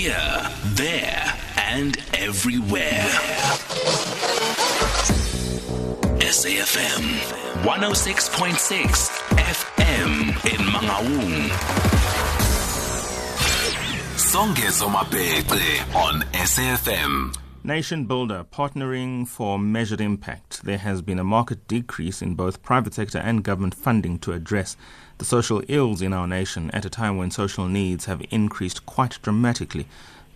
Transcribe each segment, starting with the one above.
Here, there, and everywhere. SAFM 106.6 FM in Mangaung. Songezo Mapete on SAFM. Nation Builder partnering for measured impact. There has been a marked decrease in both private sector and government funding to address the social ills in our nation at a time when social needs have increased quite dramatically,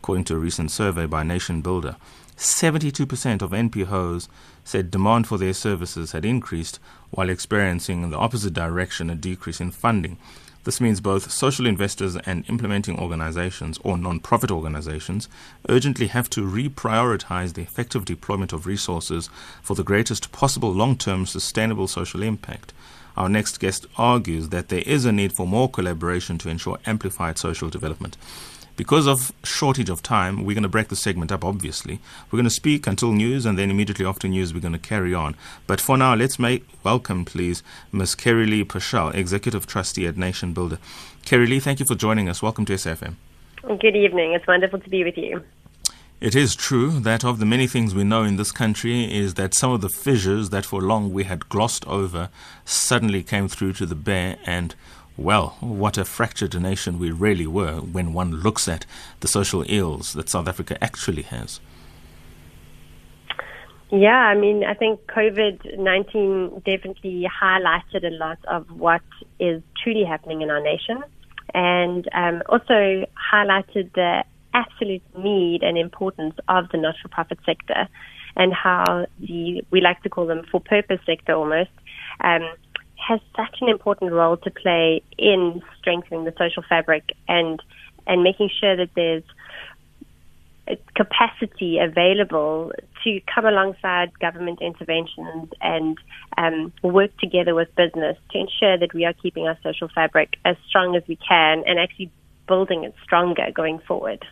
according to a recent survey by Nation Builder. 72% of NPOs said demand for their services had increased while experiencing in the opposite direction a decrease in funding. This means both social investors and implementing organizations or non-profit organizations urgently have to reprioritize the effective deployment of resources for the greatest possible long-term sustainable social impact. Our next guest argues that there is a need for more collaboration to ensure amplified social development. Because of shortage of time, we're going to break the segment up, obviously. We're going to speak until news, and then immediately after news, we're going to carry on. But for now, let's make welcome, please, Ms. Kerry-Leigh Pashal, Executive Trustee at Nation Builder. Kerry-Leigh, thank you for joining us. Welcome to SAFM. Good evening. It's wonderful to be with you. It is true that of the many things we know in this country is that some of the fissures that for long we had glossed over suddenly came through to the bare and well, what a fractured nation we really were when one looks at the social ills that South Africa actually has. Yeah, I mean, I think COVID 19 definitely highlighted a lot of what is truly happening in our nation and um, also highlighted the absolute need and importance of the not for profit sector and how the, we like to call them for purpose sector almost, um, has such an important role to play in strengthening the social fabric and and making sure that there's capacity available to come alongside government interventions and um, work together with business to ensure that we are keeping our social fabric as strong as we can and actually building it stronger going forward.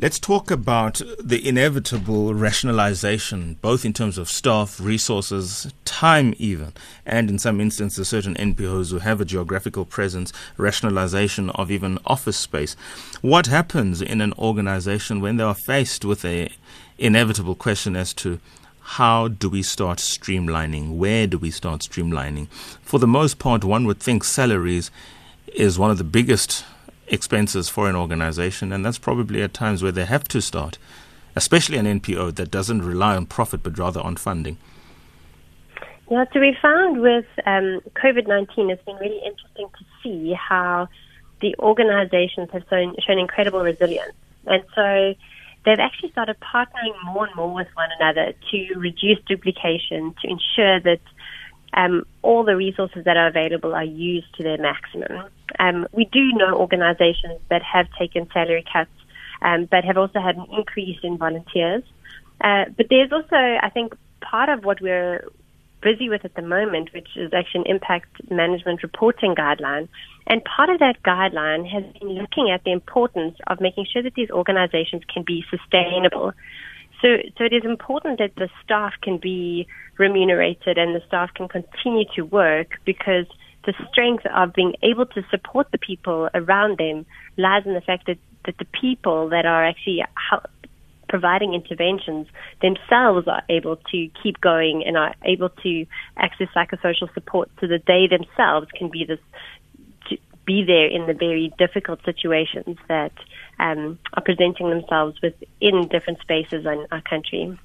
Let's talk about the inevitable rationalization, both in terms of staff, resources, time, even, and in some instances, certain NPOs who have a geographical presence, rationalization of even office space. What happens in an organization when they are faced with a inevitable question as to how do we start streamlining? Where do we start streamlining? For the most part, one would think salaries is one of the biggest expenses for an organization, and that's probably at times where they have to start, especially an NPO that doesn't rely on profit but rather on funding. Yeah, so we found with um, COVID 19, it's been really interesting to see how the organizations have shown, shown incredible resilience. And so they've actually started partnering more and more with one another to reduce duplication, to ensure that um, all the resources that are available are used to their maximum. Um, we do know organizations that have taken salary cuts, um, but have also had an increase in volunteers. Uh, but there's also, I think, part of what we're busy with at the moment, which is actually an impact management reporting guideline. And part of that guideline has been looking at the importance of making sure that these organizations can be sustainable. So, so it is important that the staff can be remunerated and the staff can continue to work because the strength of being able to support the people around them lies in the fact that, that the people that are actually providing interventions themselves are able to keep going and are able to access psychosocial support so that they themselves can be this be there in the very difficult situations that um, are presenting themselves within different spaces in our country.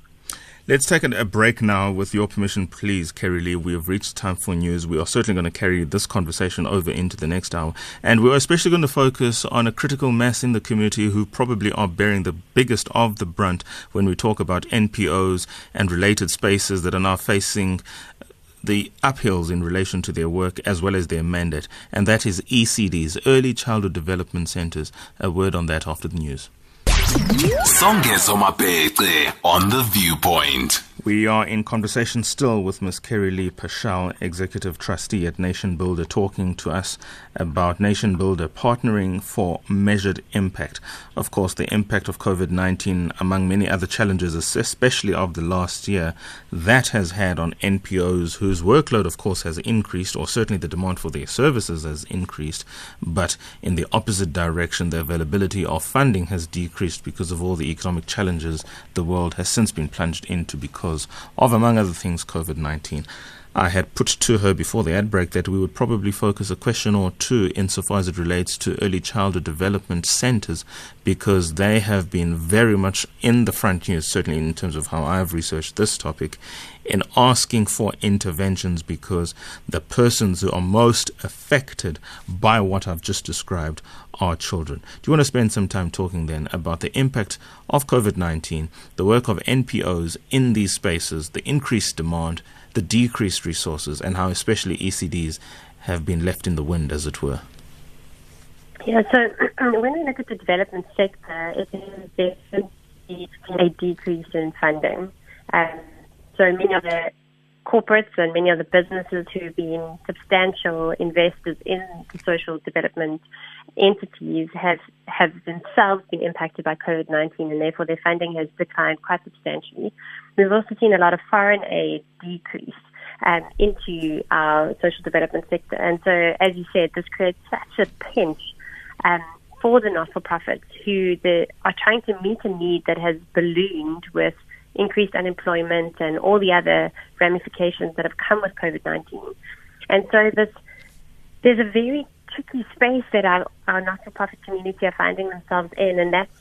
Let's take a break now with your permission, please, Kerry-Leigh. We have reached time for news. We are certainly going to carry this conversation over into the next hour. And we're especially going to focus on a critical mass in the community who probably are bearing the biggest of the brunt when we talk about NPOs and related spaces that are now facing the uphills in relation to their work as well as their mandate, and that is ECDs, Early Childhood Development Centers. A word on that after the news. Songezo on the viewpoint. We are in conversation still with Ms. Kerry-Leigh Pashal, Executive Trustee at Nation Builder, talking to us about Nation Builder partnering for measured impact. Of course, the impact of COVID 19, among many other challenges, especially of the last year, that has had on NPOs whose workload, of course, has increased, or certainly the demand for their services has increased. But in the opposite direction, the availability of funding has decreased because of all the economic challenges the world has since been plunged into because because of, among other things, COVID 19. I had put to her before the ad break that we would probably focus a question or two insofar as it relates to early childhood development centers because they have been very much in the front news, certainly in terms of how I've researched this topic, in asking for interventions because the persons who are most affected by what I've just described are children. Do you want to spend some time talking then about the impact of COVID 19, the work of NPOs in these spaces, the increased demand? The decreased resources and how especially ECDs have been left in the wind, as it were? Yeah, so when we look at the development sector, it is definitely a decrease in funding. Um, so many of the corporates and many of the businesses who've been substantial investors in the social development entities have have themselves been impacted by COVID nineteen and therefore their funding has declined quite substantially. We've also seen a lot of foreign aid decrease um, into our social development sector. And so as you said, this creates such a pinch um, for the not for profits who the, are trying to meet a need that has ballooned with increased unemployment and all the other ramifications that have come with COVID 19. And so this, there's a very tricky space that our, our not for profit community are finding themselves in, and that's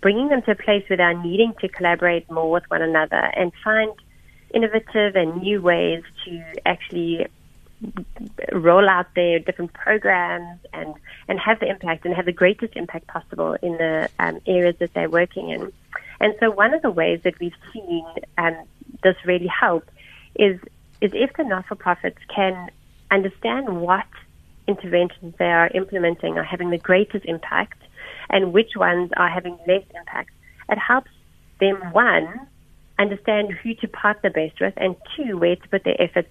bringing them to a place where they're needing to collaborate more with one another and find innovative and new ways to actually roll out their different programs and, and have the impact and have the greatest impact possible in the um, areas that they're working in. And so one of the ways that we've seen um, this really help is is if the not-for-profits can understand what interventions they are implementing are having the greatest impact and which ones are having less impact. It helps them one understand who to partner best with and two where to put their efforts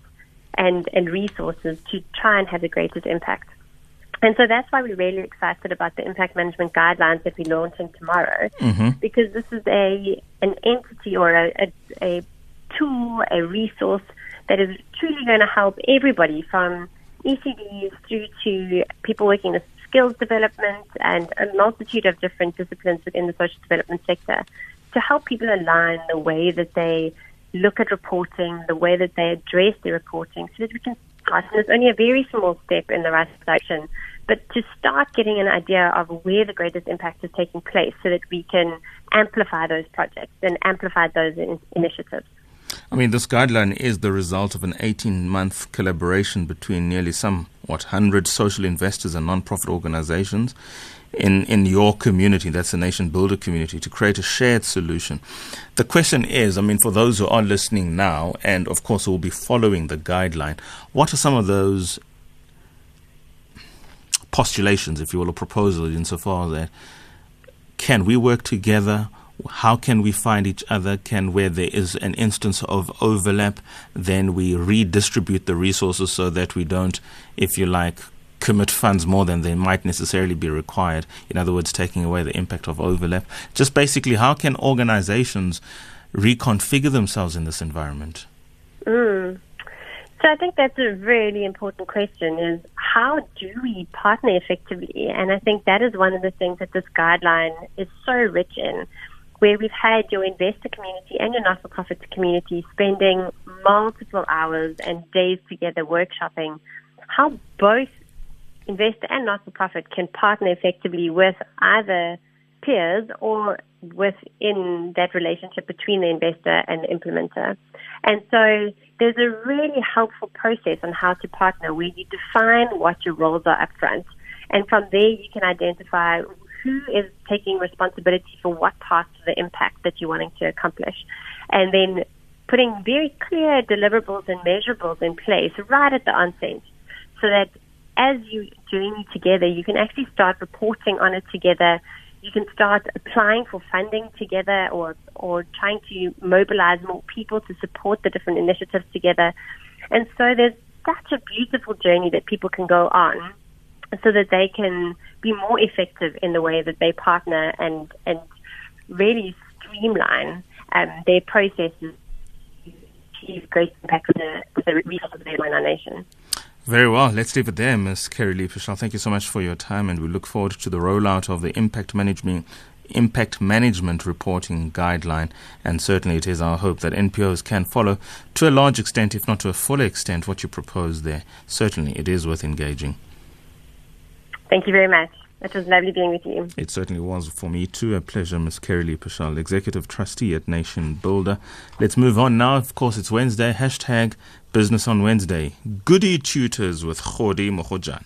and, and resources to try and have the greatest impact. And so that's why we're really excited about the impact management guidelines that we're launching tomorrow, mm-hmm. because this is a an entity or a, a, a tool, a resource that is truly going to help everybody from ECDs through to people working in skills development and a multitude of different disciplines within the social development sector to help people align the way that they look at reporting, the way that they address their reporting, so that we can start. And it's only a very small step in the right direction, but to start getting an idea of where the greatest impact is taking place so that we can amplify those projects and amplify those in- initiatives. I mean, this guideline is the result of an 18 month collaboration between nearly some, what, 100 social investors and non-profit organizations in, in your community, that's the Nation Builder community, to create a shared solution. The question is I mean, for those who are listening now, and of course who will be following the guideline, what are some of those postulations, if you will, or proposals insofar that can we work together? how can we find each other? Can where there is an instance of overlap, then we redistribute the resources so that we don't, if you like, commit funds more than they might necessarily be required. In other words, taking away the impact of overlap. Just basically, how can organizations reconfigure themselves in this environment? Mm. So I think that's a really important question is how do we partner effectively? And I think that is one of the things that this guideline is so rich in where we've had your investor community and your not-for-profit community spending multiple hours and days together workshopping how both investor and not-for-profit can partner effectively with either peers or within that relationship between the investor and the implementer. And so there's a really helpful process on how to partner where you define what your roles are upfront. And from there, you can identify who is taking responsibility for what parts of the impact that you're wanting to accomplish. And then putting very clear deliverables and measurables in place right at the onset so that as you journey together, you can actually start reporting on it together. you can start applying for funding together or, or trying to mobilize more people to support the different initiatives together. And so there's such a beautiful journey that people can go on so that they can be more effective in the way that they partner and, and really streamline um, their processes to achieve great impact with the, with the resources in our nation. Very well. Let's leave it there, Ms. Kerry-Leigh Pashal. Thank you so much for your time, and we look forward to the rollout of the impact management impact management reporting guideline. And certainly, it is our hope that NPOs can follow to a large extent, if not to a full extent, what you propose there. Certainly, it is worth engaging. Thank you very much. It was lovely being with you. It certainly was for me too. A pleasure, Ms. Kerry-Leigh Pashal, Executive Trustee at Nation Builder. Let's move on now. Of course, it's Wednesday. Hashtag Business on Wednesday. Goody Tutors with Khodi Mohojan.